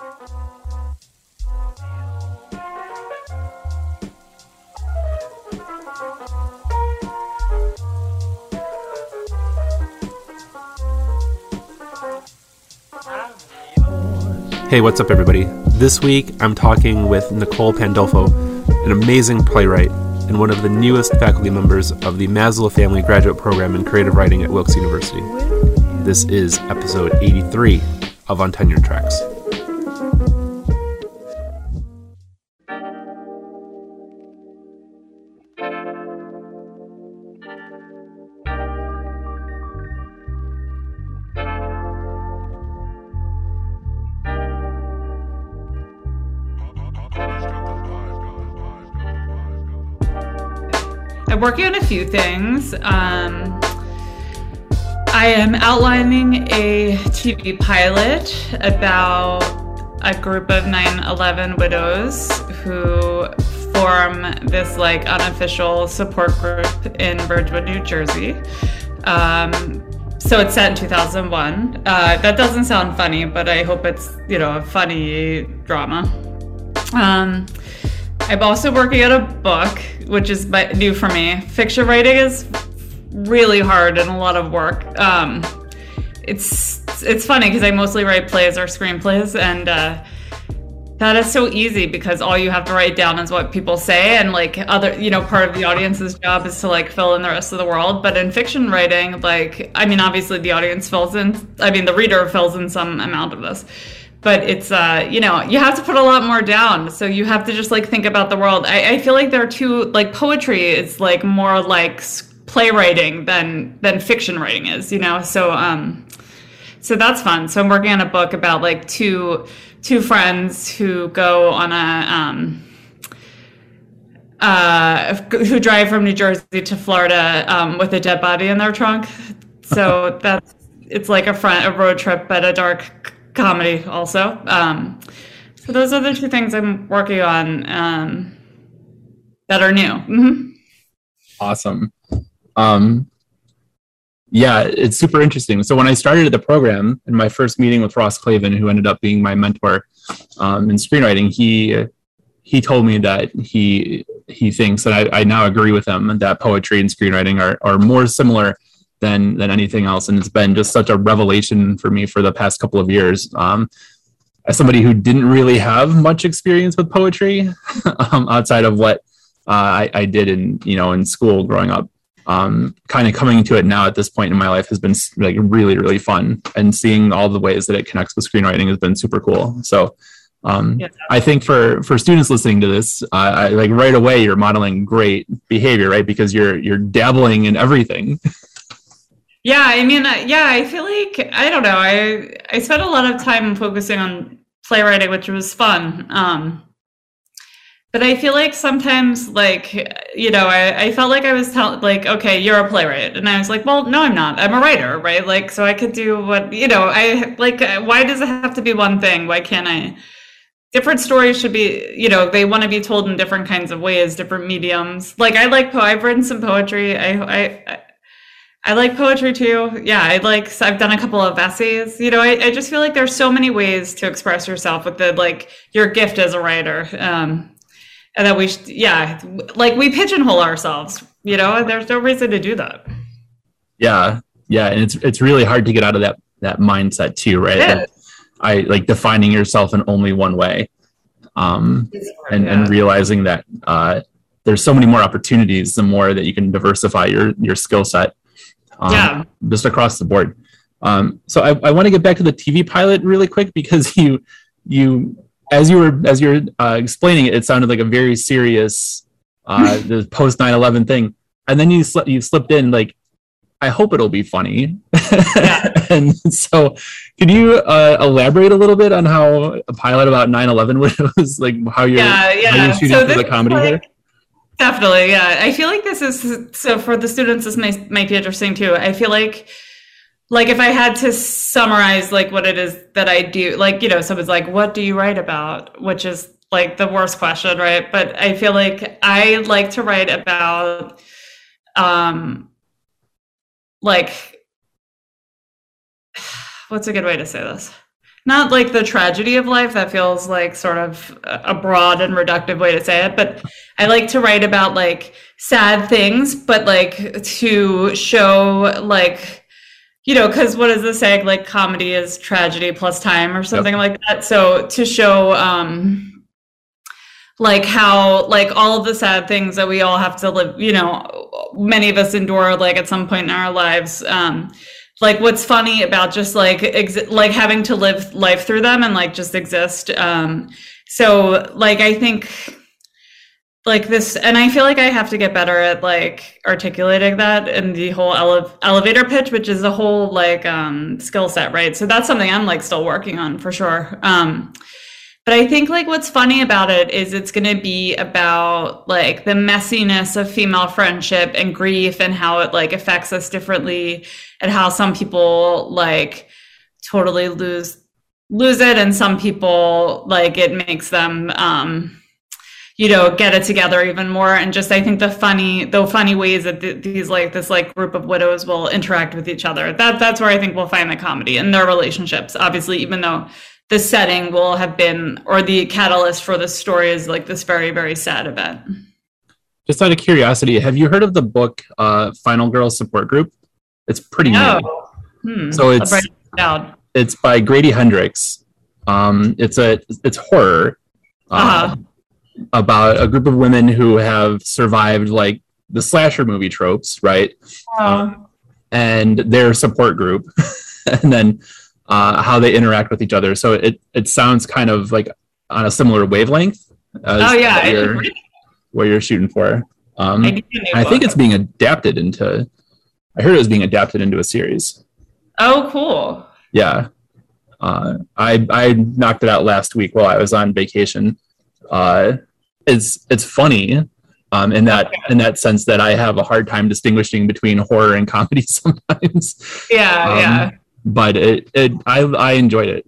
Hey, what's up, everybody? This week I'm talking with Nicole Pandolfo, an amazing playwright and one of the newest faculty members of the Maslow Family Graduate Program in Creative Writing at Wilkes University. This is episode 83 of On Tenure Tracks. Working on a few things. Um, I am outlining a TV pilot about a group of 9 11 widows who form this like unofficial support group in Bridgewood, New Jersey. Um, so it's set in 2001. Uh, that doesn't sound funny, but I hope it's, you know, a funny drama. Um, I'm also working on a book, which is new for me. Fiction writing is really hard and a lot of work. Um, it's it's funny because I mostly write plays or screenplays, and uh, that is so easy because all you have to write down is what people say, and like other, you know, part of the audience's job is to like fill in the rest of the world. But in fiction writing, like, I mean, obviously the audience fills in. I mean, the reader fills in some amount of this but it's uh you know you have to put a lot more down. So you have to just like think about the world. I, I feel like there are two like poetry is like more like playwriting than than fiction writing is you know? So um so that's fun. So i'm working on a book about like two two friends who go on a um uh, who drive from New Jersey to Florida um, with a dead body in their trunk. So that's it's like a front a road trip, but a dark comedy also. Um, so those are the two things I'm working on um, that are new. Mm-hmm. Awesome. Um, yeah, it's super interesting. So when I started the program in my first meeting with Ross Klavan, who ended up being my mentor um, in screenwriting, he he told me that he he thinks that I, I now agree with him that poetry and screenwriting are are more similar than than anything else and it's been just such a revelation for me for the past couple of years um, as somebody who didn't really have much experience with poetry um, outside of what uh, I, I, did in you know in school growing up um, kind of coming to it now at this point in my life has been like really really fun and seeing all the ways that it connects with screenwriting has been super cool so um, yeah. I think for for students listening to this, uh, I, like right away, you're modeling great behavior, right? Because you're you're dabbling in everything. Yeah, I mean, uh, yeah, I feel like I don't know. I I spent a lot of time focusing on playwriting, which was fun. Um, but I feel like sometimes, like you know, I, I felt like I was telling, like, okay, you're a playwright, and I was like, well, no, I'm not. I'm a writer, right? Like, so I could do what you know. I like. Uh, why does it have to be one thing? Why can't I? Different stories should be, you know, they want to be told in different kinds of ways, different mediums. Like I like po. I've written some poetry. I I I like poetry too. Yeah, I like. I've done a couple of essays. You know, I, I just feel like there's so many ways to express yourself with the like your gift as a writer, um, and that we, should, yeah, like we pigeonhole ourselves. You know, and there's no reason to do that. Yeah, yeah, and it's it's really hard to get out of that that mindset too, right? I like defining yourself in only one way, um, and yeah. and realizing that uh, there's so many more opportunities the more that you can diversify your your skill set um, yeah. just across the board. Um, so I, I want to get back to the TV pilot really quick because you you as you were as you're uh, explaining it, it sounded like a very serious uh, the post 9/11 thing, and then you sl- you slipped in like I hope it'll be funny. Yeah. and so, can you uh, elaborate a little bit on how a pilot about 9/11 was like? How you're, yeah, yeah. How you're shooting so for the comedy like, here? Definitely, yeah. I feel like this is so for the students. This might might be interesting too. I feel like, like if I had to summarize like what it is that I do, like you know, someone's like, "What do you write about?" Which is like the worst question, right? But I feel like I like to write about, um, like, what's a good way to say this? Not like the tragedy of life that feels like sort of a broad and reductive way to say it but i like to write about like sad things but like to show like you know because what is the saying like comedy is tragedy plus time or something yep. like that so to show um like how like all of the sad things that we all have to live you know many of us endure like at some point in our lives um like what's funny about just like ex- like having to live life through them and like just exist um so like i think like this and i feel like i have to get better at like articulating that in the whole ele- elevator pitch which is a whole like um skill set right? So that's something i'm like still working on for sure. Um but I think like what's funny about it is it's going to be about like the messiness of female friendship and grief and how it like affects us differently and how some people like totally lose lose it and some people like it makes them um you know get it together even more. And just i think the funny the funny ways that th- these like this like group of widows will interact with each other. That that's where i think we'll find the comedy in their relationships obviously even though the setting will have been or the catalyst for the story is like this very very sad event. Just out of curiosity have you heard of the book uh, final girl support group? It's pretty no. new hmm. so it's it it's by grady hendrix. Um, it's a it's horror uh, uh-huh. about a group of women who have survived like the slasher movie tropes right? Uh, and their support group. And then uh, how they interact with each other. So it it sounds kind of like on a similar wavelength. oh yeah, what you're, what you're shooting for. Um, I, I think it's being adapted into. I heard it was being adapted into a series. Oh, cool. Yeah, uh, I I knocked it out last week while I was on vacation. Uh, it's it's funny um, in that okay. in that sense that I have a hard time distinguishing between horror and comedy sometimes. Yeah, um, yeah but it, it I, I enjoyed it.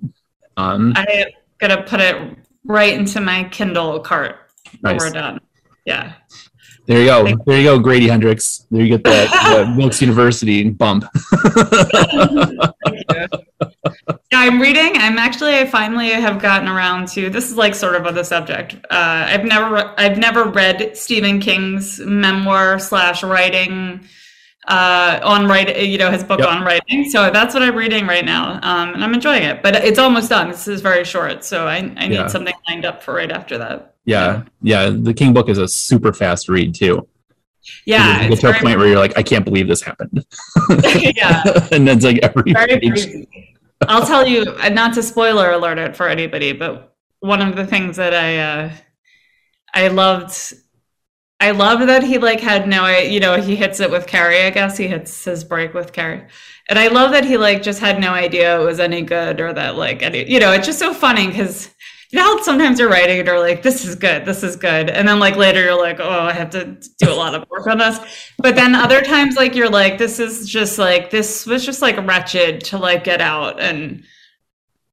Um, I'm gonna put it right into my Kindle cart when nice. we're done. Yeah. There you go. There you go, Grady Hendrix. There you get that the Wilkes University bump. yeah, I'm reading. I'm actually. I finally have gotten around to. This is like sort of on the subject. Uh, I've never. I've never read Stephen King's memoir slash writing uh, on writing, you know, his book yep. on writing. So that's what I'm reading right now, um, and I'm enjoying it. But it's almost done. This is very short, so I, I need yeah. something lined up for right after that. Yeah, yeah. The King book is a super fast read too. Yeah, you get to a point where you're like, I can't believe this happened. yeah, and then it's like every. I'll tell you, not to spoiler alert it for anybody, but one of the things that I uh, I loved I love that he like had no, you know, he hits it with Carrie. I guess. He hits his break with Carrie, and I love that he like just had no idea it was any good or that like any, you know, it's just so funny because you know sometimes you're writing and you're like, this is good, this is good, and then like later you're like, oh, I have to do a lot of work on this, but then other times like you're like, this is just like this was just like wretched to like get out. And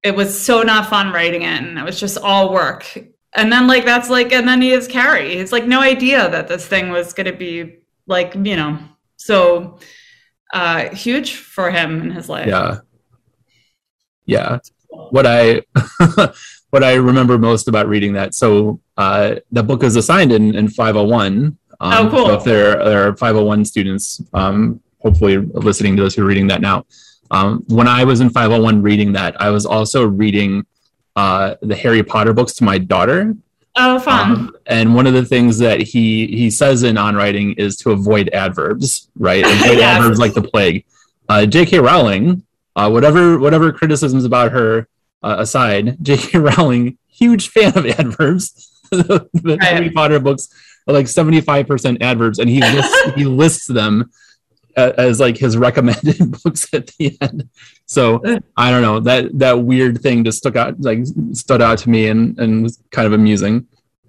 it was so not fun writing it and it was just all work and then like that's like and then he is Carrie. He's like no idea that this thing was gonna be like, you know, so uh huge for him in his life. Yeah. Yeah. What I what I remember most about reading that. So uh the book is assigned in, in 501. Um, oh, cool. So if there, there are 501 students, um, hopefully listening to this who are reading that now. Um, when I was in 501 reading that, I was also reading uh, the Harry Potter books to my daughter. Oh, fun! Um, and one of the things that he he says in on writing is to avoid adverbs, right? Avoid adverbs like the plague. Uh, J.K. Rowling, uh, whatever whatever criticisms about her uh, aside, J.K. Rowling, huge fan of adverbs. the right. Harry Potter books are like seventy five percent adverbs, and he lists, he lists them as like his recommended books at the end. So I don't know that that weird thing just stuck out like stood out to me and and was kind of amusing.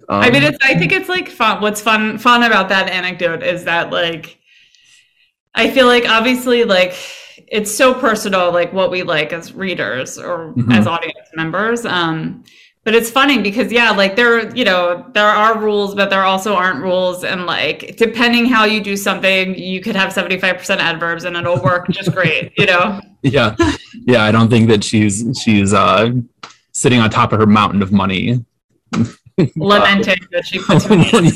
Um, I mean, it's I think it's like fun. What's fun fun about that anecdote is that like I feel like obviously like it's so personal like what we like as readers or mm-hmm. as audience members. Um, but it's funny because yeah like there you know there are rules but there also aren't rules and like depending how you do something you could have 75% adverbs and it'll work just great you know yeah, yeah. I don't think that she's she's uh, sitting on top of her mountain of money. Lamenting that she puts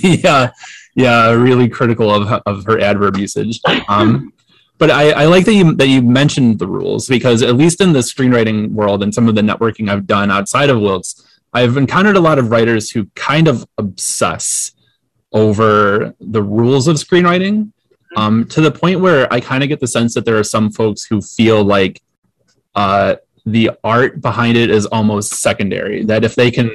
yeah, yeah, really critical of of her adverb usage. Um, but I, I like that you that you mentioned the rules because at least in the screenwriting world and some of the networking I've done outside of Wilkes, I've encountered a lot of writers who kind of obsess over the rules of screenwriting um, to the point where I kind of get the sense that there are some folks who feel like uh, the art behind it is almost secondary. That if they can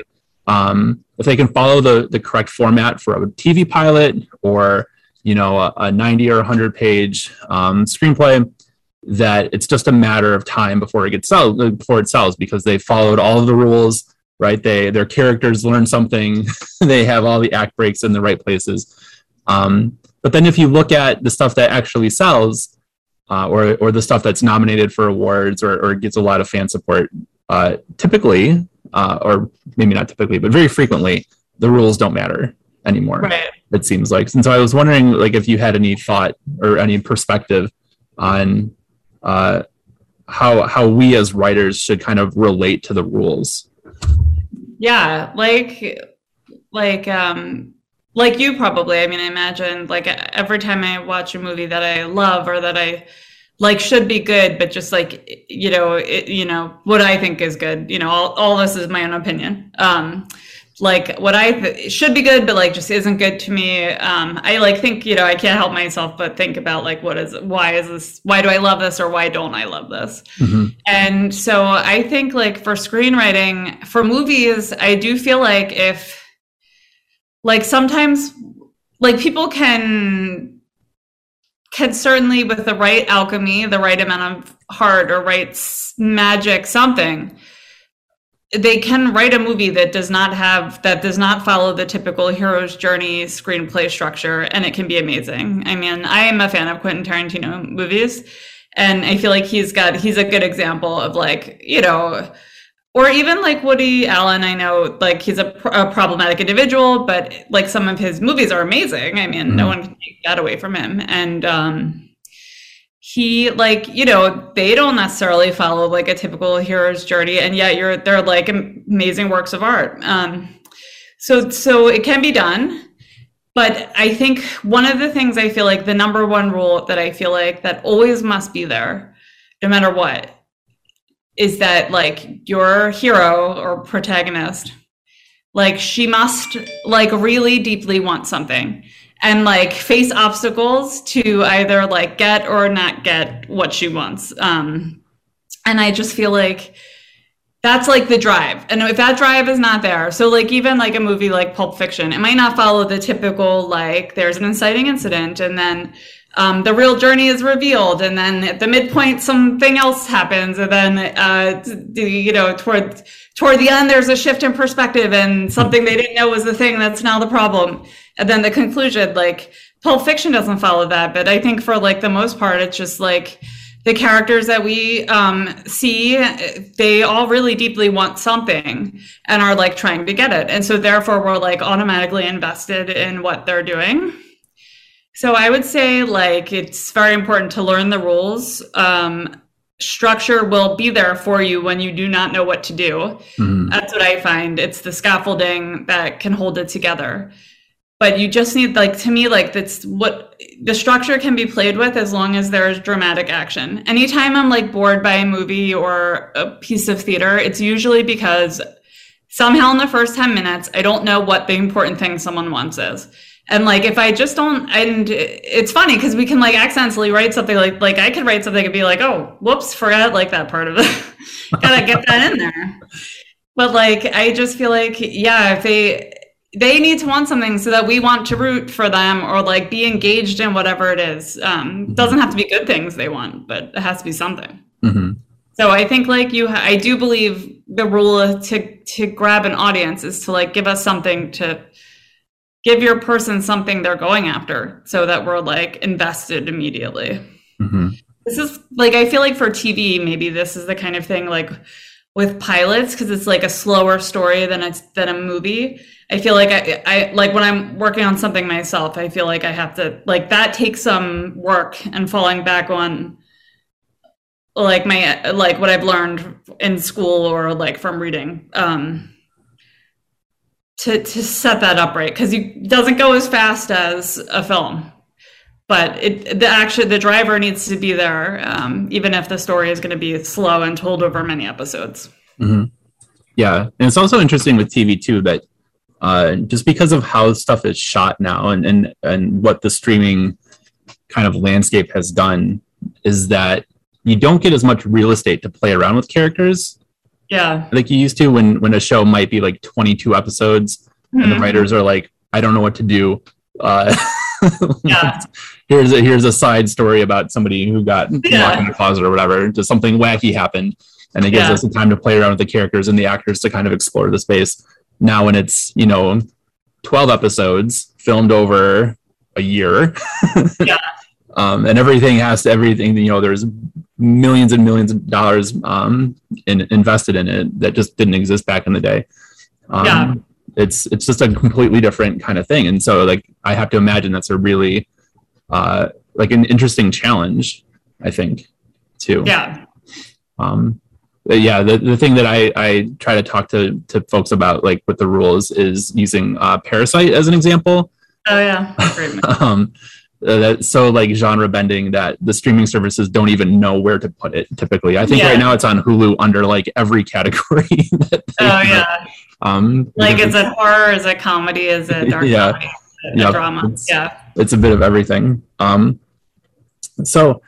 um, if they can follow the the correct format for a TV pilot or you know a, a 90 or 100 page um, screenplay that it's just a matter of time before it gets sold before it sells because they followed all of the rules right? They their characters learn something. they have all the act breaks in the right places. Um, but then if you look at the stuff that actually sells, uh, or or the stuff that's nominated for awards or, or gets a lot of fan support, uh, typically, uh, or maybe not typically, but very frequently, the rules don't matter anymore. Right. It seems like. And so I was wondering, like, if you had any thought or any perspective on uh, how how we as writers should kind of relate to the rules yeah like like um like you probably i mean i imagine like every time i watch a movie that i love or that i like should be good but just like you know it, you know what i think is good you know all, all this is my own opinion. Um like what I th- should be good, but like just isn't good to me. Um, I like think you know I can't help myself but think about like what is why is this why do I love this or why don't I love this? Mm-hmm. And so I think like for screenwriting for movies, I do feel like if like sometimes like people can can certainly with the right alchemy, the right amount of heart or right magic something they can write a movie that does not have that does not follow the typical hero's journey screenplay structure and it can be amazing. I mean i am a fan of quentin tarantino movies and i feel like he's got he's a good example of like you know or even like woody allen i know like he's a, a problematic individual but like some of his movies are amazing. I mean mm-hmm. no one can take that away from him. And um he like you know they don't necessarily follow like a typical hero's journey and yet you're they're like amazing works of art. Um so so it can be done but i think one of the things i feel like the number one rule that i feel like that always must be there no matter what is that like your hero or protagonist like she must like really deeply want something and like face obstacles to either like get or not get what she wants. Um, and I just feel like that's like the drive. And if that drive is not there, so like even like a movie like Pulp Fiction, it might not follow the typical like there's an inciting incident and then um, the real journey is revealed and then at the midpoint something else happens and then uh, you know toward toward the end there's a shift in perspective and something they didn't know was the thing that's now the problem and then the conclusion like pulp fiction doesn't follow that but i think for like the most part it's just like the characters that we um, see they all really deeply want something and are like trying to get it. And so therefore we're like automatically invested in what they're doing. So i would say like it's very important to learn the rules. Um, structure will be there for you when you do not know what to do. Mm. that's what i find. It's the scaffolding that can hold it together but you just need like to me like that's what the structure can be played with as long as there's dramatic action. Anytime i'm like bored by a movie or a piece of theater it's usually because somehow in the first 10 minutes i don't know what the important thing someone wants is. And like if i just don't and it's funny because we can like accidentally write something like like i could write something and be like oh whoops forgot like that part of it. Gotta get that in there. But like i just feel like yeah if they they need to want something so that we want to root for them or like be engaged in whatever it is. Um, mm-hmm. doesn't have to be good things they want, but it has to be something. Mm-hmm. So I think like you, I do believe the rule to to grab an audience is to like give us something to give your person something they're going after, so that we're like invested immediately. Mm-hmm. This is like I feel like for TV, maybe this is the kind of thing like with pilots because it's like a slower story than it's than a movie I feel like I, I like when I'm working on something myself, I feel like I have to like that takes some work and falling back on like my like what I've learned in school or like from reading. Um, to, to set that up right because it doesn't go as fast as a film but it the actually the driver needs to be there um, even if the story is going to be slow and told over many episodes mm-hmm. yeah and it's also interesting with tv too that uh, just because of how stuff is shot now and, and and what the streaming kind of landscape has done is that you don't get as much real estate to play around with characters yeah like you used to when when a show might be like 22 episodes mm-hmm. and the mm-hmm. writers are like i don't know what to do uh yeah. here's a here's a side story about somebody who got yeah. locked in a closet or whatever just something wacky happened and it gives yeah. us the time to play around with the characters and the actors to kind of explore the space now when it's you know 12 episodes filmed over a year. Yeah. Um, and everything has to everything you know there's millions and millions of dollars um, in, invested in it that just didn't exist back in the day. Um, yeah. it's it's just a completely different kind of thing. And so like i have to imagine that's a really uh, like an interesting challenge i think too. Yeah. Um yeah the, the thing that I, I try to talk to, to folks about like with the rules is using uh, parasite as an example. Oh yeah. Um, uh, that so like genre bending that the streaming services don't even know where to put it typically. I think yeah. right now it's on hulu under like every category oh yeah. um like is it horror? Is it comedy? Is it dark yeah. comedy, yeah drama? It's, yeah. it's a bit of everything. Um so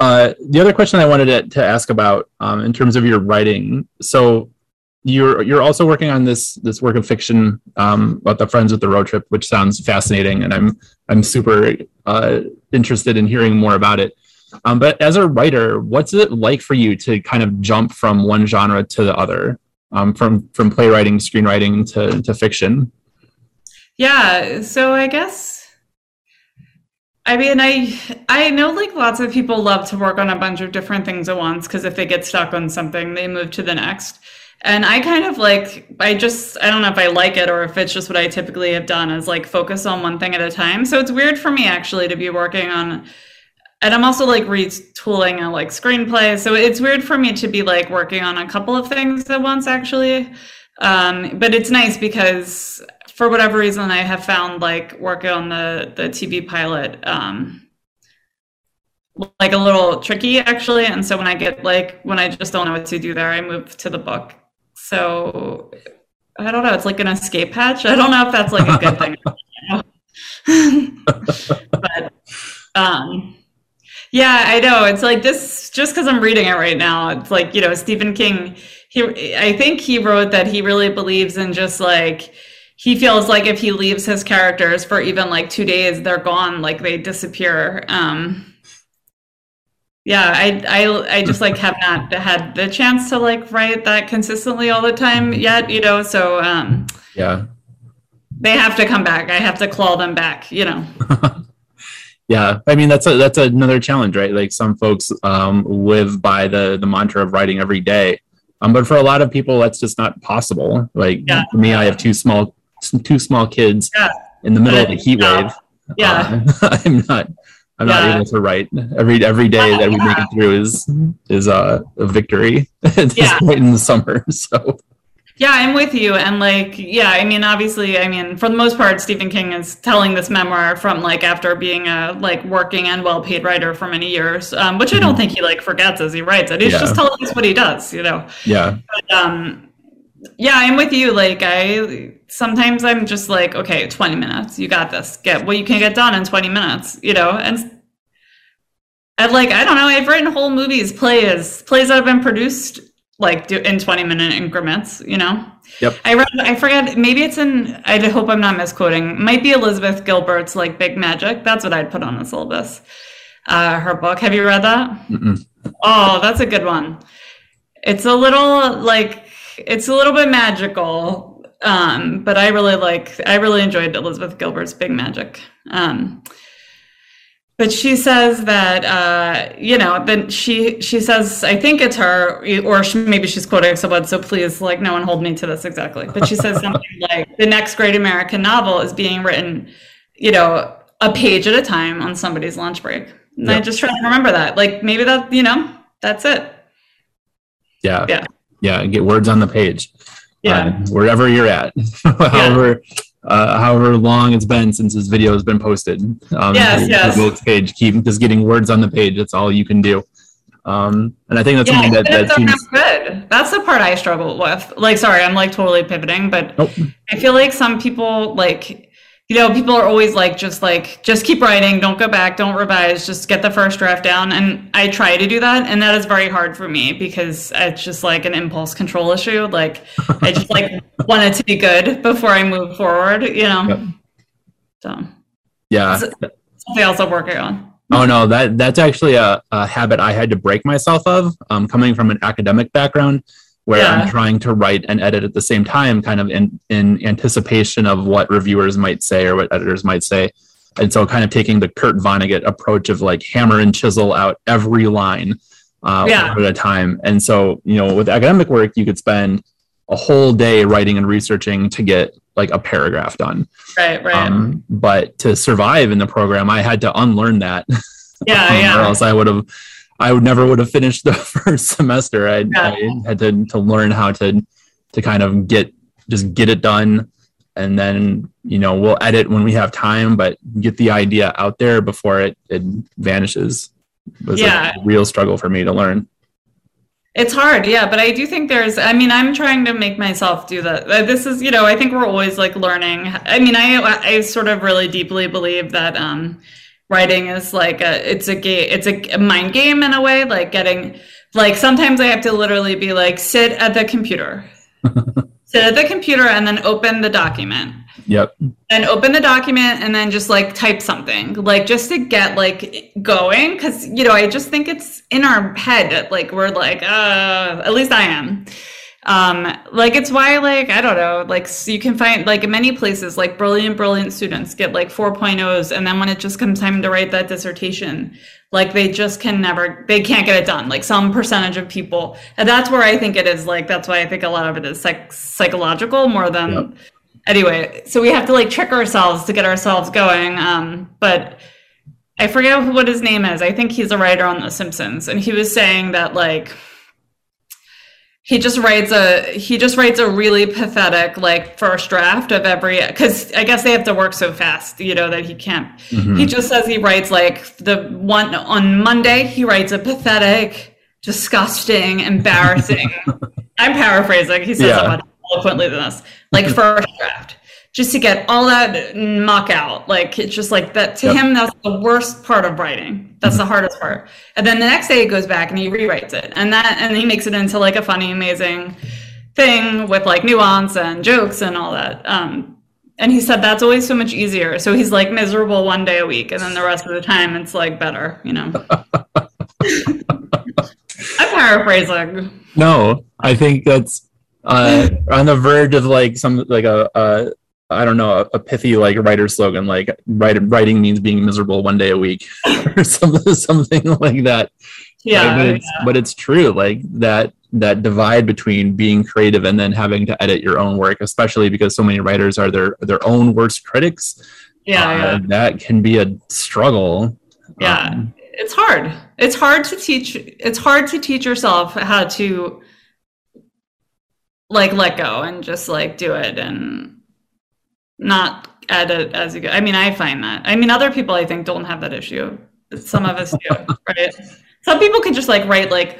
uh the other question i wanted to, to ask about um in terms of your writing so you're you're also working on this this work of fiction um, about the friends with the road trip, which sounds fascinating, and I'm I'm super uh, interested in hearing more about it. Um, but as a writer, what's it like for you to kind of jump from one genre to the other, um, from from playwriting, screenwriting to to fiction? Yeah, so I guess I mean, I I know like lots of people love to work on a bunch of different things at once because if they get stuck on something, they move to the next. And I kind of like, I just, I don't know if I like it or if it's just what I typically have done is like focus on one thing at a time. So it's weird for me actually to be working on, and I'm also like retooling a like screenplay. So it's weird for me to be like working on a couple of things at once actually. Um, but it's nice because for whatever reason, I have found like working on the, the TV pilot, um, like a little tricky actually and so when i get like when i just don't know what to do there i move to the book so I don't know. It's like an escape hatch. I don't know if that's like a good thing. but um, yeah, I know. It's like this just because I'm reading it right now. It's like, you know, Stephen King, he I think he wrote that he really believes in just like he feels like if he leaves his characters for even like two days, they're gone, like they disappear. Um yeah i i i just like have not had the chance to like write that consistently all the time yet you know so um yeah they have to come back i have to claw them back you know yeah i mean that's a that's another challenge right like some folks um live by the the mantra of writing every day um but for a lot of people that's just not possible like yeah. for me i have two small two small kids yeah. in the middle of a heat wave yeah uh, i'm not I'm yeah. not able to write every every day that we make it through is is uh, a victory at this point in the summer. So yeah, I'm with you. And like, yeah, I mean, obviously, I mean, for the most part, Stephen King is telling this memoir from like after being a like working and well paid writer for many years, um, which I don't mm-hmm. think he like forgets as he writes it. He's yeah. just telling us what he does, you know? Yeah. But, um, yeah, I'm with you. Like, I sometimes I'm just like, okay, 20 minutes, you got this. Get what you can get done in 20 minutes, you know? And and like, I don't know, I've written whole movies, plays, plays that have been produced like in 20 minute increments, you know? Yep. I read, I forget, maybe it's in, I hope I'm not misquoting, might be Elizabeth Gilbert's like Big Magic. That's what I'd put on the syllabus. Uh, her book. Have you read that? Mm-mm. Oh, that's a good one. It's a little like, it's a little bit magical. Um, but I really like, I really enjoyed Elizabeth Gilbert's Big Magic. Um, but she says that uh, you know then she she says i think it's her or she, maybe she's quoting someone so please like no one hold me to this exactly but she says something like the next great american novel is being written you know a page at a time on somebody's lunch break and yep. i just try to remember that like maybe that you know that's it. Yeah. Yeah. Yeah. Get words on the page. Yeah. uh, wherever you're at, however uh, however long it's been since this video has been posted. Um, Yes, the- yes. the page, keep just getting words on the page. That's all you can do. Um, and I think that's yeah, something that, that teams. good. That's the part I struggle with. Like, sorry, I'm like totally pivoting, but Nope. I feel like some people like, you know, people are always like, just like, just keep writing, don't go back, don't revise, just get the first draft down. And I try to do that, and that is very hard for me because it's just like an impulse control issue. Like, I just like want it to be good before I move forward, you know. Yep. So Yeah. something else I'm working on. Oh no, that that's actually a, a habit I had to break myself of. Um, coming from an academic background, where Yeah. I'm trying to write and edit at the same time, kind of in in anticipation of what reviewers might say or what editors might say, and so kind of taking the Kurt Vonnegut approach of like hammer and chisel out every line uh, Yeah. at a time. And so you know, with academic work, you could spend a whole day writing and researching to get like a paragraph done. Right, right. Um, but to survive in the program, I had to unlearn that. yeah, um, yeah. Or else I would have, I would never would have finished the first semester. I, Yeah. I had to to learn how to to kind of get just get it done, and then you know we'll edit when we have time, but get the idea out there before it it vanishes. Was Yeah. a real struggle for me to learn. It's hard, yeah, but I do think there's. I mean, I'm trying to make myself do that. Uh, This is, you know, I think we're always like learning. I mean, I I sort of really deeply believe that um, writing is like a it's a game, it's a mind game in a way. Like getting, like sometimes I have to literally be like sit at the computer, sit at the computer, and then open the document Yep. and open the document and then just like type something like just to get like going because you know i just think it's in our head like we're like uh at least i am um like it's why like i don't know like s- you can find like in many places like brilliant brilliant students get like 4.0s and then when it just comes time to write that dissertation like they just can never they can't get it done like some percentage of people and that's where i think it is like that's why i think a lot of it is psych- psychological more than Yep. anyway so we have to like trick ourselves to get ourselves going um but i forget what his name is i think he's a writer on the simpsons and he was saying that like he just writes a he just writes a really pathetic like first draft of every because i guess they have to work so fast you know that he can't Mhm. he just says he writes like the one on monday he writes a pathetic disgusting embarrassing i'm paraphrasing he says Yeah. it much eloquently than this like first draft just to get all that muck out. Like it's just like that to Yep. him that's the worst part of writing. That's the hardest part. And then the next day he goes back and he rewrites it. And that and he makes it into like a funny amazing thing with like nuance and jokes and all that. Um and he said that's always so much easier. So he's like miserable one day a week and then the rest of the time it's like better you know? I'm paraphrasing. No, I think that's uh, on the verge of like some like a, a I don't know a, a pithy like writer slogan like write, writing means being miserable one day a week or something something like that. yeah but it's, but it's true like that that divide between being creative and then having to edit your own work, especially because so many writers are their their own worst critics. yeah, uh, yeah. that can be a struggle. Yeah. Um, it's hard it's hard to teach it's hard to teach yourself how to like let go and just like do it and not edit as you go i mean i find that. I mean other people i think don't have that issue. Some of us do right? Some people can just like write like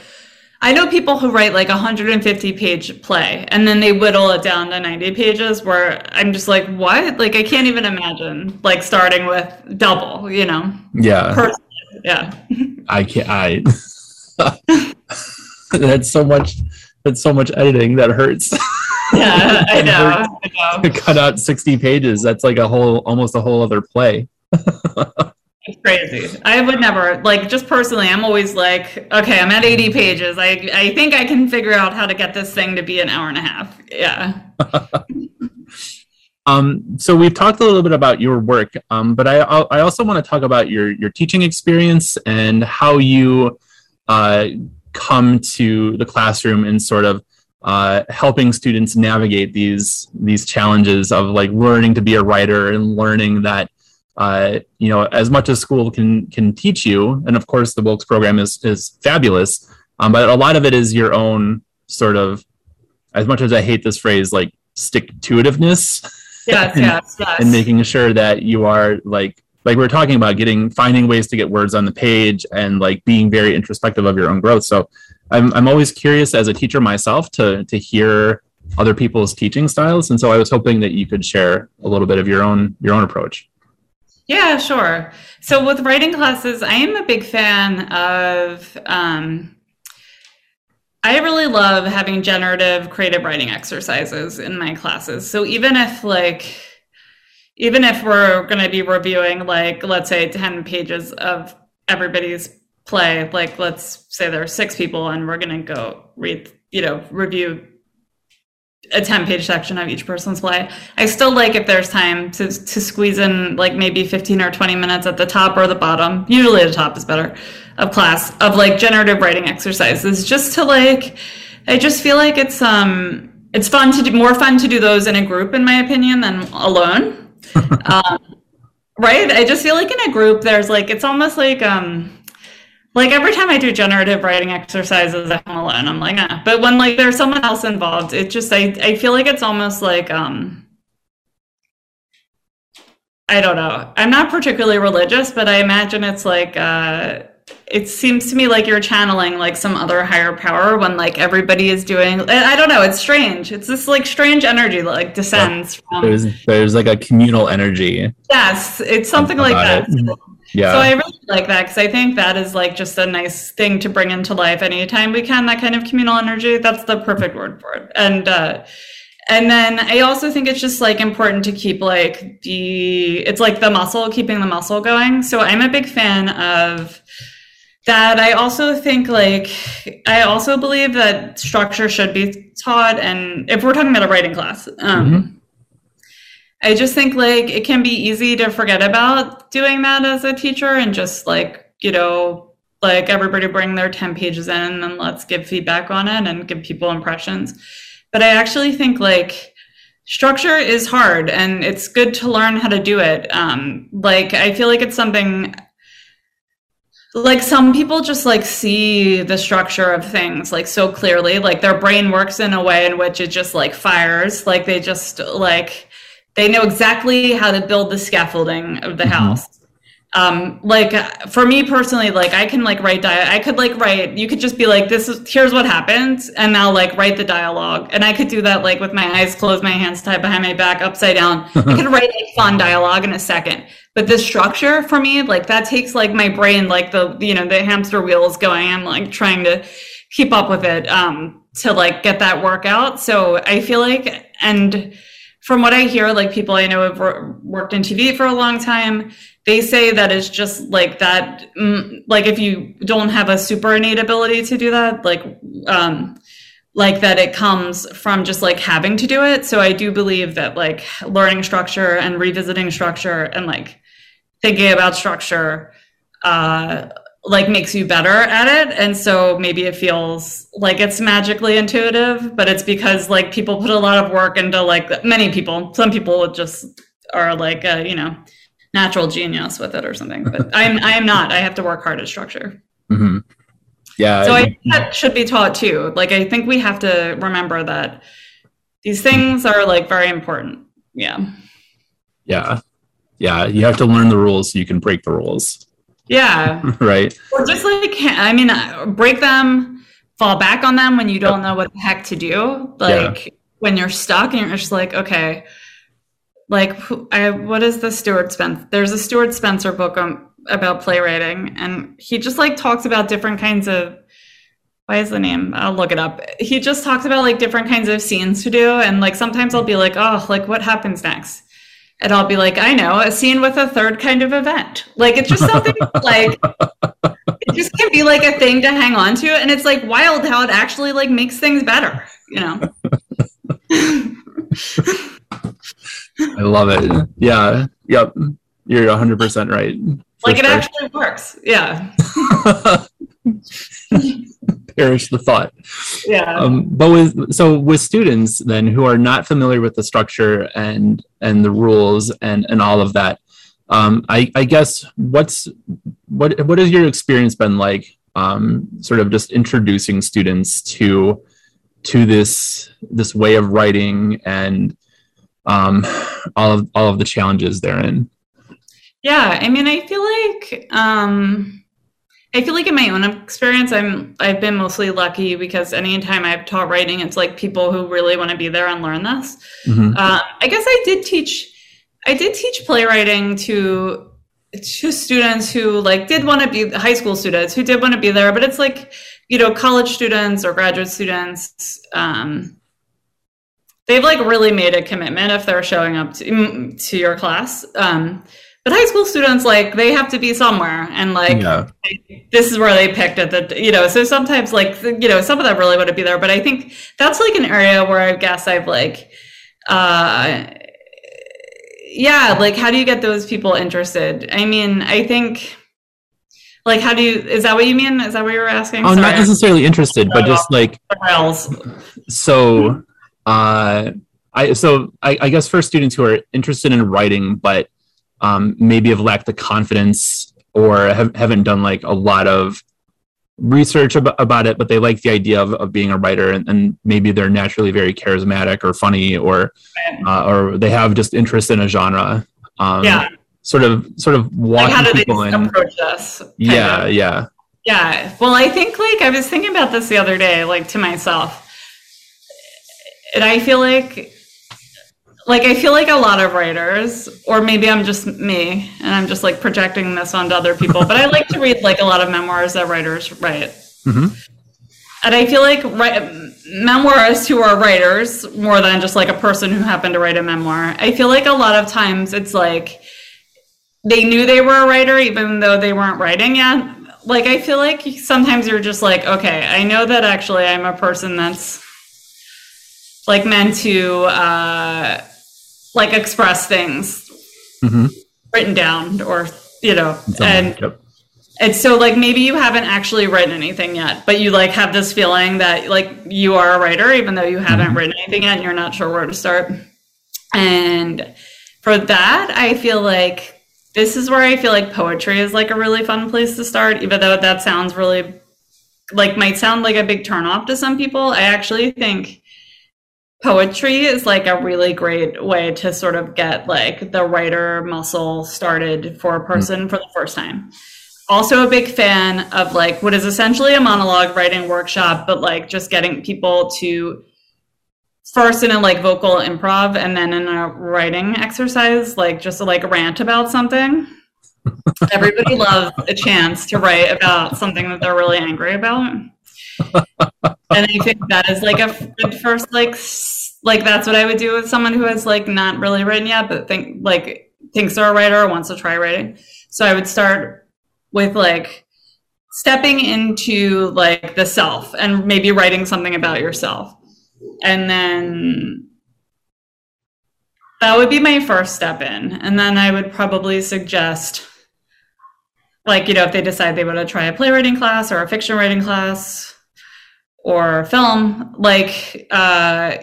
i know people who write like a 150 page play and then they whittle it down to 90 pages where i'm just like what? Like i can't even imagine like starting with double you know? Yeah, Personally, yeah. I can't. I that's so much. That's so much editing that hurts. yeah i know i know Cut out sixty pages. That's like a whole, almost a whole other play. it's crazy i would never like just personally i'm always like okay i'm at 80 pages i i think i can figure out how to get this thing to be an hour and a half yeah Um, so we've talked a little bit about your work, um, but I, I also want to talk about your your teaching experience and how you uh, come to the classroom and sort of uh, helping students navigate these these challenges of like learning to be a writer and learning that uh, you know as much as school can can teach you, and of course the Wilkes program is is fabulous. um, but a lot of it is your own sort of as much as i hate this phrase like stick to itiveness yes and, yes yes and making sure that you are like like we are talking about getting finding ways to get words on the page and like being very introspective of your own growth. So i'm, I'm always curious as a teacher myself to to hear other people's teaching styles. And so i was hoping that you could share a little bit of your own your own approach. Yeah sure. So with writing classes i am a big fan of um, I really love having generative creative writing exercises in my classes. So even if like even if we're going to be reviewing like let's say 10 pages of everybody's play, like let's say there's six people and we're going to go read, you know, review a 10 page section of each person's play. I still like if there's time to to squeeze in like maybe 15 or 20 minutes at the top or the bottom. Usually the top is better of class of like generative writing exercises just to like I just feel like it's um it's fun to do more fun to do those in a group in my opinion than alone. um, right? I just feel like in a group there's like it's almost like um like every time I do generative writing exercises home alone, I'm like, ah. But when like there's someone else involved, it just I I feel like it's almost like um I don't know. I'm not particularly religious, but I imagine it's like uh it seems to me like you're channeling like some other higher power when like everybody is doing I don't know, it's strange. It's this like strange energy that like descends from there's there's like a communal energy Yes, it's something like that. it. yeah So I really like that because I think that is like just a nice thing to bring into life anytime we can. That kind of communal energy. That's the perfect word for it. And uh, and then I also think it's just like important to keep like the it's like the muscle, keeping the muscle going. So I'm a big fan of that. I also think like I also believe that structure should be taught. And if we're talking about a writing class, um, Mhm. I just think like it can be easy to forget about doing that as a teacher and just like, you know, like everybody bring their 10 pages in and let's give feedback on it and give people impressions. But I actually think like structure is hard and it's good to learn how to do it. Um, like I feel like it's something like some people just like see the structure of things like so clearly. Like their brain works in a way in which it just like fires. Like they just like they know exactly how to build the scaffolding of the Mhm. house um like uh, for me personally like i can like write di- i could like write you could just be like this is here's what happened and now like write the dialogue. And i could do that like with my eyes closed my hands tied behind my back upside down. I could write a fun dialogue in a second. But the structure for me like that takes like my brain like the you know the hamster wheels going i'm like trying to keep up with it um to like get that work out so i feel like and from what i hear like people i know have wor- worked in tv for a long time they say that it's just like that mm, like if you don't have a super innate ability to do that like um like that it comes from just like having to do it. So i do believe that like learning structure and revisiting structure and like thinking about structure uh like makes you better at it. And so maybe it feels like it's magically intuitive but it's because like people put a lot of work into like many people. Some people just are like a, you know natural genius with it or something but i'm i'm not i have to work hard at structure Mhm. yeah so I think that should be taught too. Like I think we have to remember that these things are like very important. Yeah. yeah yeah you have to learn the rules so you can break the rules Yeah. right or just like I mean uh, break them, fall back on them when you don't know what the heck to do. Like when you're stuck and you're just like, okay, like I what is the Stuart Spencer? There's a Stuart Spencer book um, about playwriting and he just like talks about different kinds of why is the name? I'll look it up. He just talks about like different kinds of scenes to do. And like sometimes I'll be like, oh, like what happens next? And I'll be like, I know, a scene with a third kind of event. Like it's just something like it just can be like a thing to hang on to. And it's like wild how it actually like makes things better, you know? i love it yeah yep you're 100% right like it sure. actually works. Yeah. perish the thought Yeah. um, but with so with students then who are not familiar with the structure and and the rules and and all of that um, I, I guess what's what what has your experience been like um, sort of just introducing students to to this this way of writing and um, all of all of the challenges therein. Yeah, I mean, I feel like um, I feel like in my own experience, I'm I've been mostly lucky because anytime I've taught writing, it's like people who really want to be there and learn this. Mhm. Uh, I guess I did teach I did teach playwriting to to students who like did want to be high school students who did want to be there, but it's like you know college students or graduate students. Um, they've like really made a commitment if they're showing up to, mm, to your class. Um, but high school students like they have to be somewhere and like yeah, this is where they picked it that you know so sometimes like you know some of them really want to be there but i think that's like an area where i guess i've like uh yeah like how do you get those people interested? I mean i think like how do you is that what you mean? Is that what you were asking? Oh, not necessarily interested, but just like so. Uh, I so I, I guess for students who are interested in writing, but um, maybe have lacked the confidence or have, haven't done like a lot of research about, about it, but they like the idea of, of being a writer and, and maybe they're naturally very charismatic or funny or uh, or they have just interest in a genre. Um, yeah Sort of, sort of like walking how do they people in. approach us Yeah, of? yeah. Yeah. Well, I think like I was thinking about this the other day, like to myself. And I feel like like I feel like a lot of writers, or maybe I'm just me and I'm just like projecting this onto other people, but I like to read like a lot of memoirs that writers write. Mhm. And I feel like ri- memoirists who are writers, more than just like a person who happened to write a memoir, I feel like a lot of times it's like they knew they were a writer even though they weren't writing yet. Like I feel like sometimes you're just like, okay, I know that actually I'm a person that's like meant to uh like express things Mhm. written down or you know and yep. and so like maybe you haven't actually written anything yet but you like have this feeling that like you are a writer even though you haven't Mhm. written anything yet and you're not sure where to start and for that i feel like this is where i feel like poetry is like a really fun place to start even though that sounds really like might sound like a big turnoff to some people i actually think poetry is like a really great way to sort of get like the writer muscle started for a hmm. person for the first time. Also a big fan of like what is essentially a monologue writing workshop but like just getting people to first in a like vocal improv and then in a writing exercise like just to like rant about something. Everybody loves a chance to write about something that they're really angry about and i think that is like a first like like that's what i would do with someone who has like not really written yet but think like thinks they're a writer or wants to try writing. So i would start with like stepping into like the self and maybe writing something about yourself. And then that would be my first step in. And then i would probably suggest like you know if they decide they want to try a playwriting class or a fiction writing class or film like uh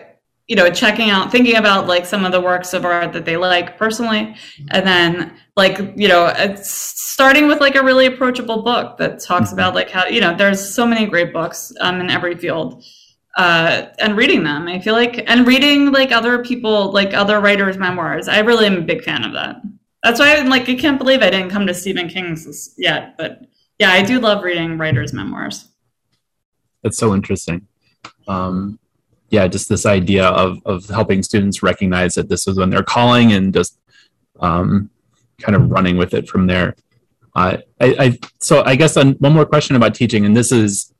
you know checking out thinking about like some of the works of art that they like personally. And then like you know it's starting with like a really approachable book that talks Mhm. about like how you know there's so many great books um, in every field uh, and reading them. I feel like and reading like other people like other writers memoirs. I really am a big fan of that. That's why i'm like i can't believe i didn't come to stephen king's yet but yeah i do love reading writers memoirs That's so interesting. Um, yeah, just this idea of of helping students recognize that this is when they're calling and just um, kind of running with it from there. Uh, I, I so I guess on, one more question about teaching, and this is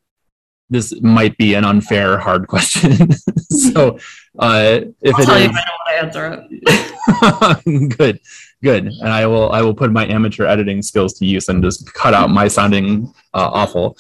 this might be an unfair, hard question. so uh, if i'll it tell you if i know how to answer it good, good, and I will I will put my amateur editing skills to use and just cut out my sounding uh, awful,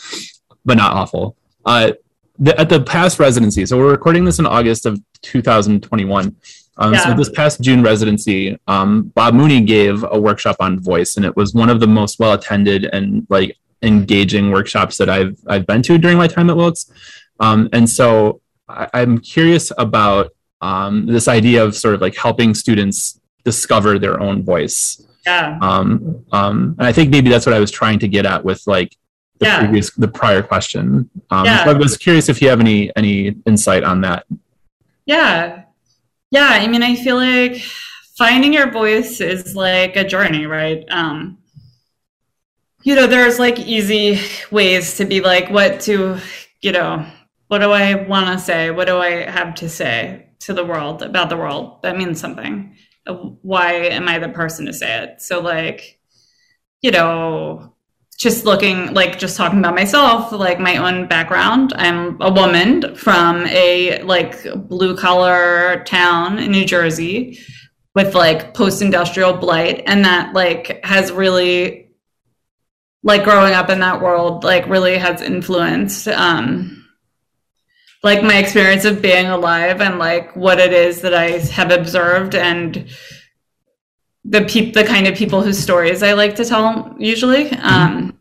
but not awful. Uh, the, at the past residency, so we're recording this in August of 2021. Um, So this past June residency, um, Bob Mooney gave a workshop on voice, and it was one of the most well attended and like engaging workshops that I've I've been to during my time at Wilkes. Um, and so I, I'm curious about um, this idea of sort of like helping students discover their own voice. yeah Um, um, and I think maybe that's what I was trying to get at with like the Yeah. previous the prior question. Um, Yeah. so I was curious if you have any any insight on that. Yeah. Yeah. I mean, I feel like finding your voice is like a journey, right? Um, you know, there's like easy ways to be like, what to, you know, what do I want to say? What do I have to say to the world about the world? That means something. Why am I the person to say it? So, like, you know, just looking like just talking about myself like my own background. I'm a woman from a like blue collar town in new jersey with like post-industrial blight and that like has really like growing up in that world like really has influenced um like my experience of being alive and like what it is that i have observed and the peop- the kind of people whose stories I like to tell usually. Um,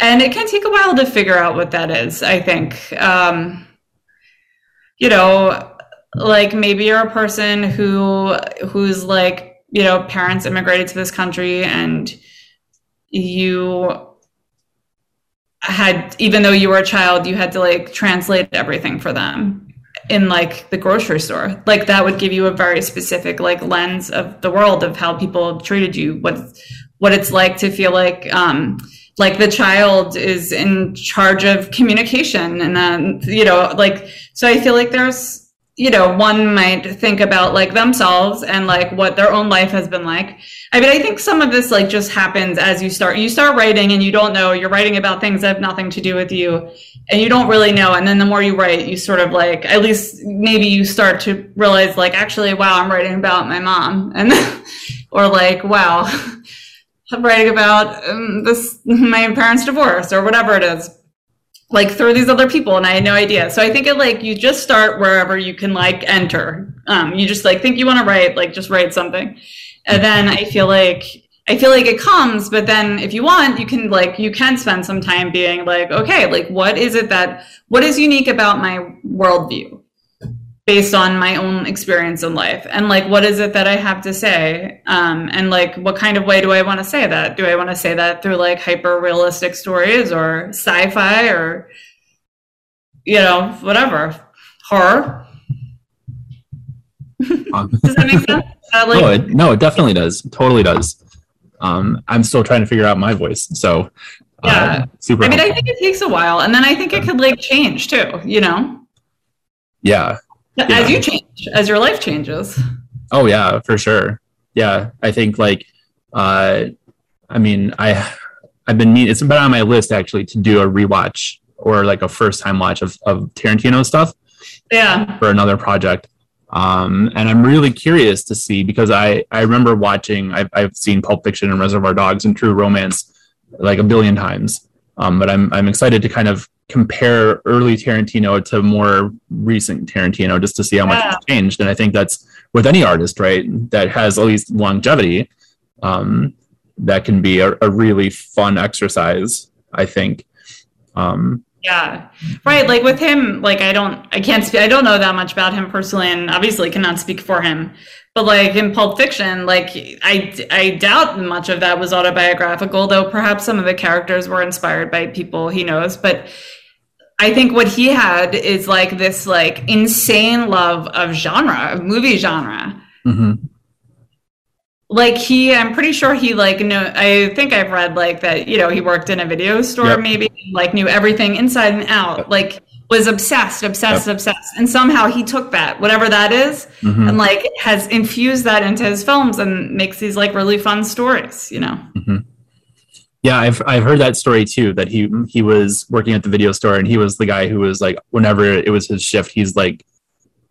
and it can take a while to figure out what that is, I think. Um, you know, like maybe you're a person who who's like, you know, parents immigrated to this country and you had even though you were a child, you had to like translate everything for them in like the grocery store. Like that would give you a very specific like lens of the world of how people treated you what what it's like to feel like um like the child is in charge of communication and then you know like so i feel like there's you know one might think about like themselves and like what their own life has been like. I mean i think some of this like just happens as you start you start writing and you don't know you're writing about things that have nothing to do with you and you don't really know and then the more you write you sort of like at least maybe you start to realize like actually wow i'm writing about my mom and or like wow i'm writing about um, this my parents divorce or whatever it is like through these other people and i had no idea. So i think it like you just start wherever you can like enter. Um, you just like think you want to write like just write something. And then i feel like I feel like it comes, but then if you want, you can like you can spend some time being like, okay, like what is it that what is unique about my worldview based on my own experience in life, and like what is it that I have to say, um, and like what kind of way do I want to say that? Do I want to say that through like hyper realistic stories or sci-fi or you know whatever horror? Um, Does that make sense? Uh, like, no, it, no, it definitely does. Totally does. Um, I'm still trying to figure out my voice, so uh, Yeah. super. I mean, I think it takes a while, and then I think it could like change too. You know. yeah. Yeah. as you change as your life changes Oh yeah, for sure. Yeah, I think like, uh, I mean, I I've been need- it's been on my list actually to do a rewatch or like a first time watch of of Tarantino stuff yeah for another project. Um, and I'm really curious to see because I I remember watching I've I've seen Pulp Fiction and Reservoir Dogs and True Romance like a billion times. Um, but I'm I'm excited to kind of compare early Tarantino to more recent Tarantino just to see how much Yeah. has changed. And I think that's with any artist, right, that has at least longevity. Um, that can be a, a really fun exercise, I think. Um, yeah. Right like with him like i don't i can't speak i don't know that much about him personally and obviously cannot speak for him. But like in pulp fiction like i i doubt much of that was autobiographical though perhaps some of the characters were inspired by people he knows. But i think what he had is like this like insane love of genre of movie genre. Mhm. Like he i'm pretty sure he like know i think i've read like that you know he worked in a video store Yep. maybe like knew everything inside and out like was obsessed obsessed obsessed and somehow he took that whatever that is Mhm. and like has infused that into his films and makes these like really fun stories you know Yeah, I've I've heard that story too. That he he was working at the video store and he was the guy who was like, whenever it was his shift, he's like,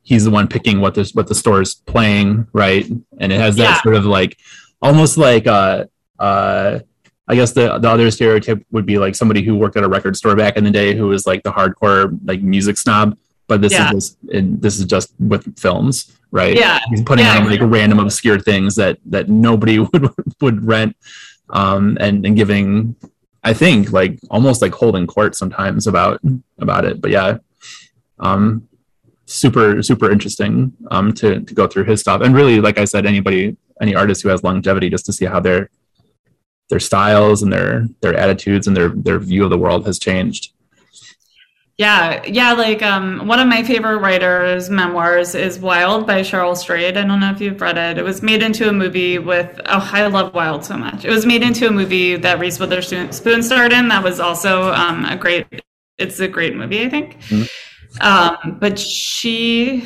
he's the one picking what the what the store is playing, right? And it has that Yeah. sort of like, almost like uh uh. I guess the the other stereotype would be like somebody who worked at a record store back in the day who was like the hardcore like music snob. But this Yeah. is just this is just with films, right? yeah he's putting Yeah. on like random obscure things that that nobody would would rent um and and giving i think like almost like holding court sometimes about about it but yeah um super super interesting um to to go through his stuff and really like i said anybody any artist who has longevity just to see how they're their styles and their their attitudes and their their view of the world has changed. Yeah, yeah. Like um, one of my favorite writers' memoirs is Wild by Cheryl Strayed. I don't know if you've read it. It was made into a movie with. Oh, I love Wild so much. It was made into a movie that Reese Witherspoon starred in. That was also um, a great. It's a great movie, I think. Mm-hmm. Um, but she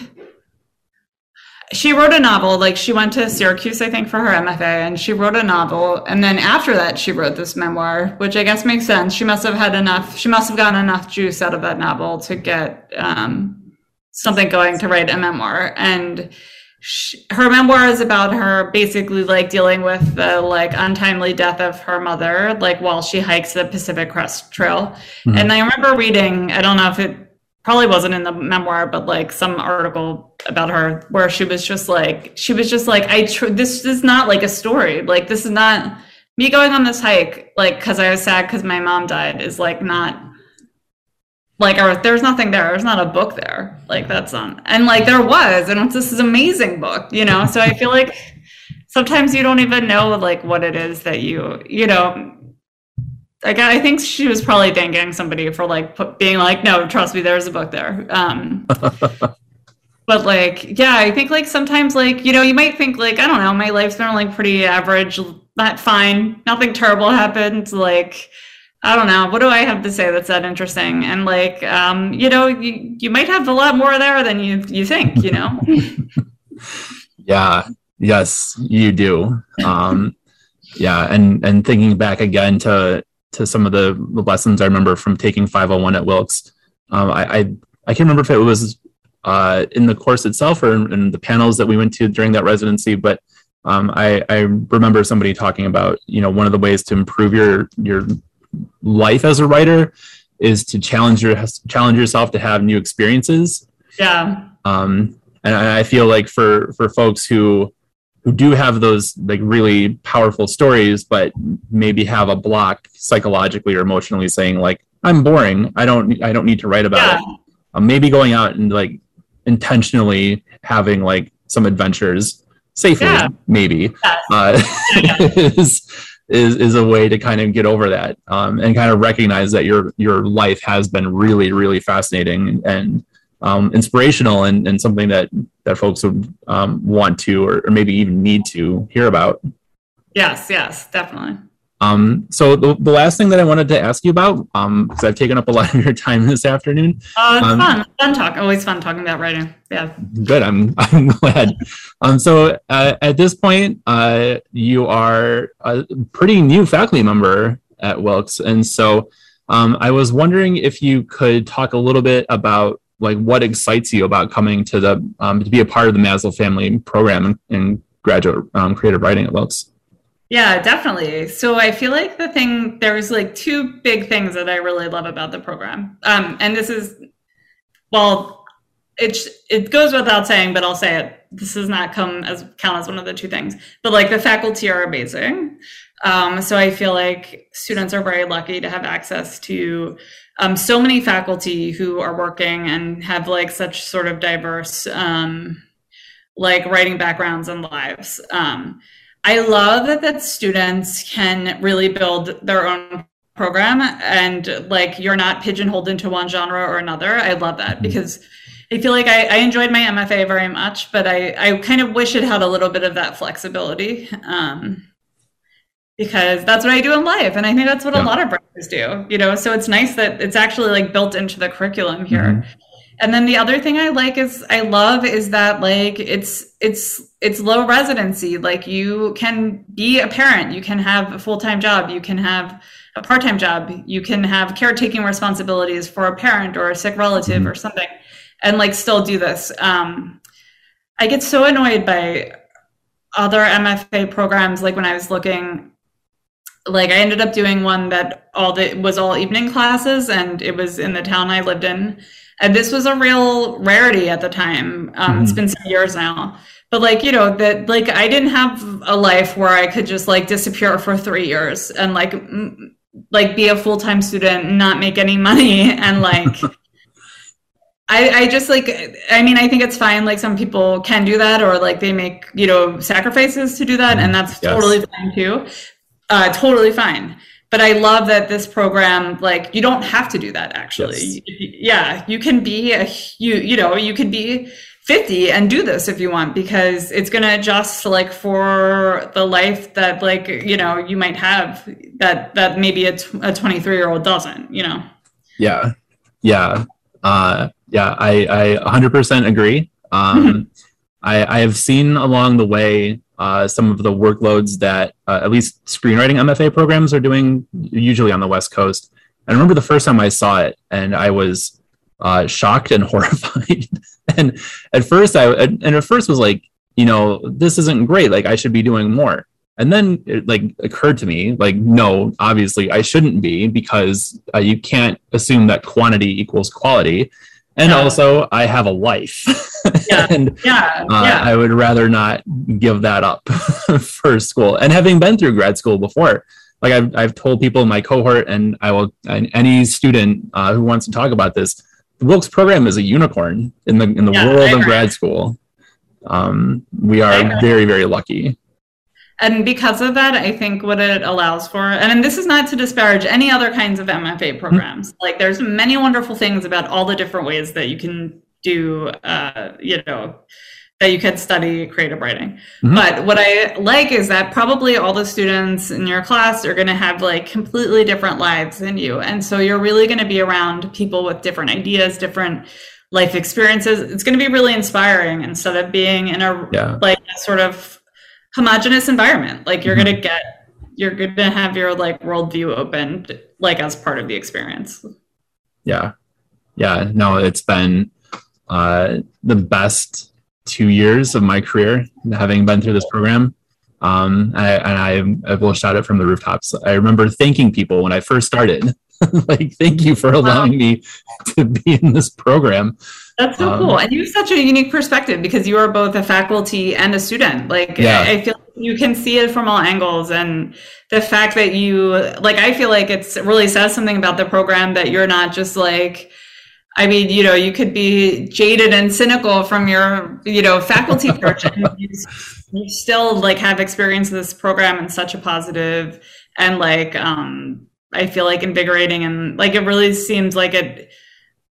she wrote a novel like she went to syracuse i think for her mfa and she wrote a novel. And then after that she wrote this memoir which i guess makes sense. She must have had enough she must have gotten enough juice out of that novel to get um, something going to write a memoir. And she, her memoir is about her basically like dealing with the like untimely death of her mother like while she hikes the pacific crest trail. Mm-hmm. and i remember reading i don't know if it probably wasn't in the memoir, but like some article about her where she was just like, she was just like, I, tr- this is not like a story. Like, this is not me going on this hike, like, cause I was sad because my mom died is like not like, or there's nothing there. There's not a book there. Like, that's on. And like, there was, and this is amazing book, you know? So I feel like sometimes you don't even know like what it is that you, you know, like I think she was probably thanking somebody for like put, being like, no, trust me, there's a book there. Um, but like, yeah, I think like sometimes like you know you might think like I don't know, my life's been like pretty average, not fine, nothing terrible happened. Like I don't know, what do I have to say that's that interesting? And like, um, you know, you you might have a lot more there than you you think, you know. yeah. Yes, you do. Um, yeah, and and thinking back again to to some of the, lessons I remember from taking 501 at Wilkes. Um, I, I, I can't remember if it was uh, in the course itself or in, in, the panels that we went to during that residency, but um, I, I remember somebody talking about you know one of the ways to improve your your life as a writer is to challenge your challenge yourself to have new experiences. Yeah. Um, and I feel like for for folks who who do have those like really powerful stories, but maybe have a block psychologically or emotionally saying like, I'm boring. I don't, I don't need to write about yeah. it. Um, maybe going out and like intentionally having like some adventures safely, yeah. maybe, uh, is, is, is a way to kind of get over that um, and kind of recognize that your, your life has been really, really fascinating and, um, inspirational and, and something that that folks would um, want to or, or, maybe even need to hear about. Yes, yes, definitely. Um, so the, the last thing that I wanted to ask you about, because um, I've taken up a lot of your time this afternoon. Oh, it's um, fun. Fun talk. Always fun talking about writing. Yeah. Good. I'm I'm glad. um, so uh, at this point, uh, you are a pretty new faculty member at Wilkes, and so um, I was wondering if you could talk a little bit about like what excites you about coming to the um, to be a part of the Maslow family program in, graduate um, creative writing at Wilkes? Yeah, definitely. So I feel like the thing there's like two big things that I really love about the program, um, and this is well, it it goes without saying, but I'll say it. This does not come as count as one of the two things, but like the faculty are amazing. Um, so I feel like students are very lucky to have access to um, so many faculty who are working and have like such sort of diverse um, like writing backgrounds and lives. Um, I love that, that students can really build their own program and like you're not pigeonholed into one genre or another. I love that mm-hmm. because I feel like I, I, enjoyed my MFA very much, but I, I kind of wish it had a little bit of that flexibility. Um, because that's what I do in life. And I think that's what yeah. a lot of writers do, you know? So it's nice that it's actually like built into the curriculum here. Mm-hmm. And then the other thing I like is I love is that like it's it's it's low residency. Like you can be a parent, you can have a full-time job, you can have a part-time job, you can have caretaking responsibilities for a parent or a sick relative mm-hmm. or something and like still do this. Um I get so annoyed by other MFA programs like when I was looking like I ended up doing one that all the was all evening classes and it was in the town I lived in. And this was a real rarity at the time. Um, mm-hmm. It's been some years now. But like, you know, that like I didn't have a life where I could just like disappear for three years and like m- like be a full-time student and not make any money and like I, I just like I mean I think it's fine like some people can do that or like they make you know sacrifices to do that and that's yes. totally fine too uh, totally fine. But I love that this program, like, you don't have to do that. Actually, Yes. Yeah, you can be a you you know you could be 50 and do this if you want because it's going to adjust like for the life that like you know you might have that that maybe a, a 23 year old doesn't you know Yeah, yeah, uh, yeah. I I 100% agree. Um, I I have seen along the way uh, some of the workloads that uh, at least screenwriting MFA programs are doing, usually on the West Coast. I remember the first time I saw it, and I was uh, shocked and horrified. and at first, I and at first was like, you know, this isn't great. Like I should be doing more. And then it like occurred to me, like, no, obviously I shouldn't be because uh, you can't assume that quantity equals quality. And Yeah. also, I have a life, Yeah. and yeah uh, yeah I would rather not give that up for school. And having been through grad school before, like I've, I've told people in my cohort, and I will, and any student uh, who wants to talk about this, the Wilkes program is a unicorn in the in the Yeah, world of grad school. Um, we are very very lucky. And because of that i think what it allows for and this is not to disparage any other kinds of mfa programs. Like there's many wonderful things about all the different ways that you can do uh, you know that you can study creative writing. Mhm. but what i like is that probably all the students in your class are going to have like completely different lives than you. And so you're really going to be around people with different ideas different life experiences. It's going to be really inspiring instead of being in a Yeah. like a sort of homogenous environment. Like you're Mhm. going to get you're going to have your like worldview opened like as part of the experience. Yeah. Yeah no it's been uh, the best two years of my career having been through this program. Um, I, and I, I will shout it from the rooftops. I remember thanking people when i first started. Like thank you for allowing me to be in this program That's so Um, cool. And you have such a unique perspective because you are both a faculty and a student. Like, Yeah. I I feel you can see it from all angles. And the fact that you, like, I feel like it's it really says something about the program that you're not just like, I mean, you know, you could be jaded and cynical from your, you know, faculty and you, you still like have experienced this program in such a positive and like, um, I feel like invigorating and like it really seems like it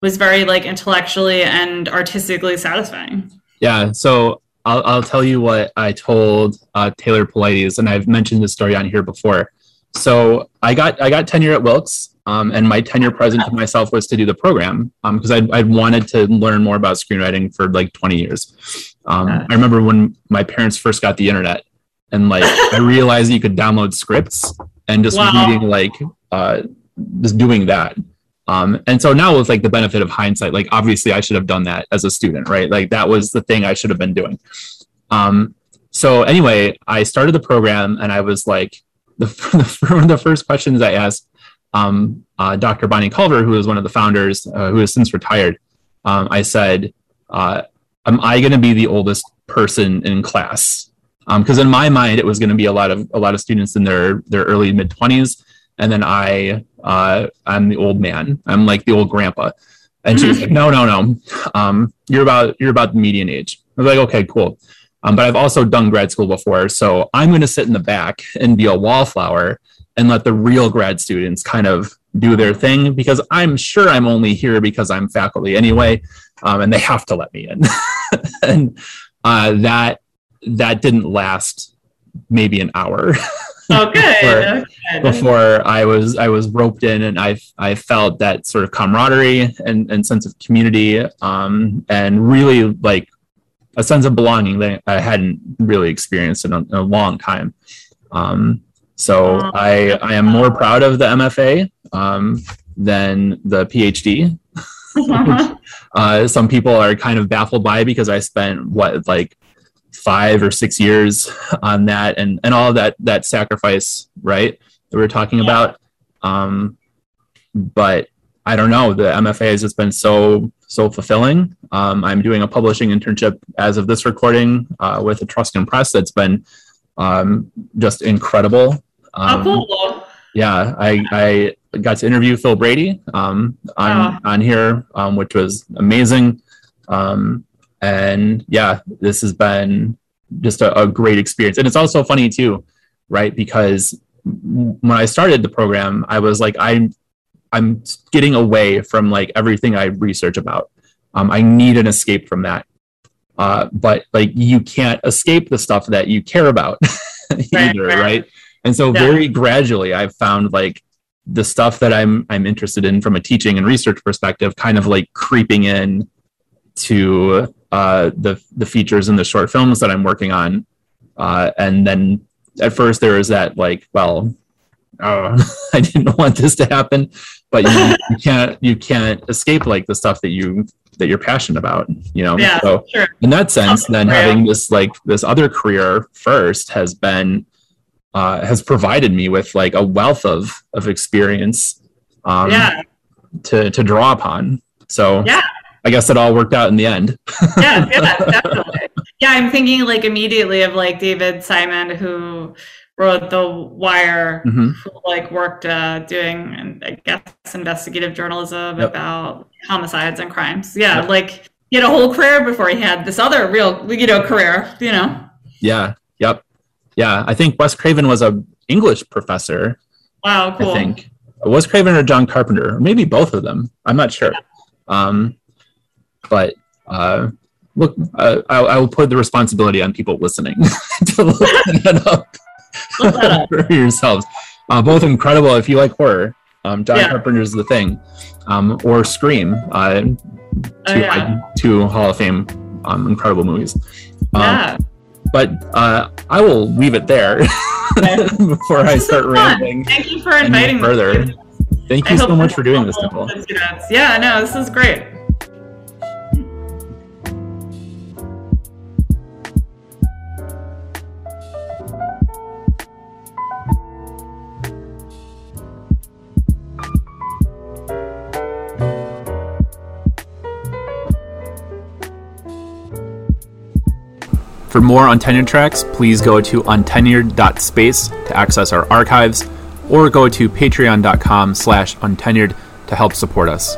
was very like intellectually and artistically satisfying. Yeah, so I'll, I'll tell you what I told uh, Taylor Polites, and I've mentioned this story on here before. So I got I got tenure at Wilkes, um, and my tenure present to myself was to do the program because I'd, I'd wanted to learn more about screenwriting for like 20 years. Um, I remember when my parents first got the internet, and like I realized you could download scripts and just Wow. reading like uh, just doing that. Um, and so now with like the benefit of hindsight, like obviously I should have done that as a student, right? Like that was the thing I should have been doing. Um, so anyway, I started the program and I was like, the, the, the first questions I asked um, uh, Dr. Bonnie Culver, who is one of the founders, uh, who has since retired, um, I said, uh, am I going to be the oldest person in class? Because in my mind, it was going to be a lot of a lot of students in their their early mid twenties, and then I uh, I'm the old man. I'm like the old grandpa. And she was like, no, no, no. Um, you're about you're about the median age. I was like, okay, cool. Um, but I've also done grad school before, so I'm going to sit in the back and be a wallflower and let the real grad students kind of do their thing because I'm sure I'm only here because I'm faculty anyway, um, and they have to let me in. and uh, that that didn't last maybe an hour Oh, good. Before- good. before I was I was roped in and I I felt that sort of camaraderie and, and sense of community um, and really like a sense of belonging that I hadn't really experienced in a, in a long time. Um, so Oh. I I am more proud of the MFA um, than the PhD. Uh, some people are kind of baffled by because I spent what like five or six years on that and and all that that sacrifice right that we are talking Yeah. about um but i don't know the mfa has just been so so fulfilling um, i'm doing a publishing internship as of this recording uh, with Etruscan press that's been um, just incredible um, oh, cool. yeah, I, I got to interview Phil Brady um, on on here, um, which was amazing. Um, and yeah, this has been just a, a great experience, and it's also funny too, right? Because when I started the program, I was like, I'm I'm getting away from like everything I research about. Um, I need an escape from that. Uh, but like you can't escape the stuff that you care about either, right, right? And so yeah. very gradually, I've found like the stuff that I'm I'm interested in from a teaching and research perspective, kind of like creeping in to uh, the the features in the short films that I'm working on, uh, and then at first there was that like, well, uh, I didn't want this to happen, but you, you, can't you can't escape like the stuff that you that you're passionate about, you know. Yeah, so sure. in that sense, then having this like this other career first has been uh, has provided me with like a wealth of of experience um, yeah. to to draw upon. So yeah. I guess it all worked out in the end. yeah, yeah, definitely. Yeah, I'm thinking like immediately of like David Simon who wrote The Wire, mm-hmm. who like worked uh, doing I guess investigative journalism yep. about homicides and crimes. Yeah, yep. like he had a whole career before he had this other real you know career. You know. Yeah. Yep. Yeah, I think Wes Craven was a English professor. Wow, cool. I think Wes Craven or John Carpenter, or maybe both of them. I'm not sure. Um, but uh, look, uh, I, I, will put the responsibility on people listening to look that up, look that up. for yourselves. Uh, both incredible. If you like horror, um, John yeah. Carpenter's The Thing, um, or Scream, uh, two, oh, yeah. two Hall of Fame um, incredible movies. Um, yeah. But uh, I will leave it there before I start rambling. Thank you for inviting me further. Thank you so much for doing this, Nicole. Yeah, no, this is great. For more Untenured tracks, please go to untenured.space to access our archives, or go to patreon.com slash untenured to help support us.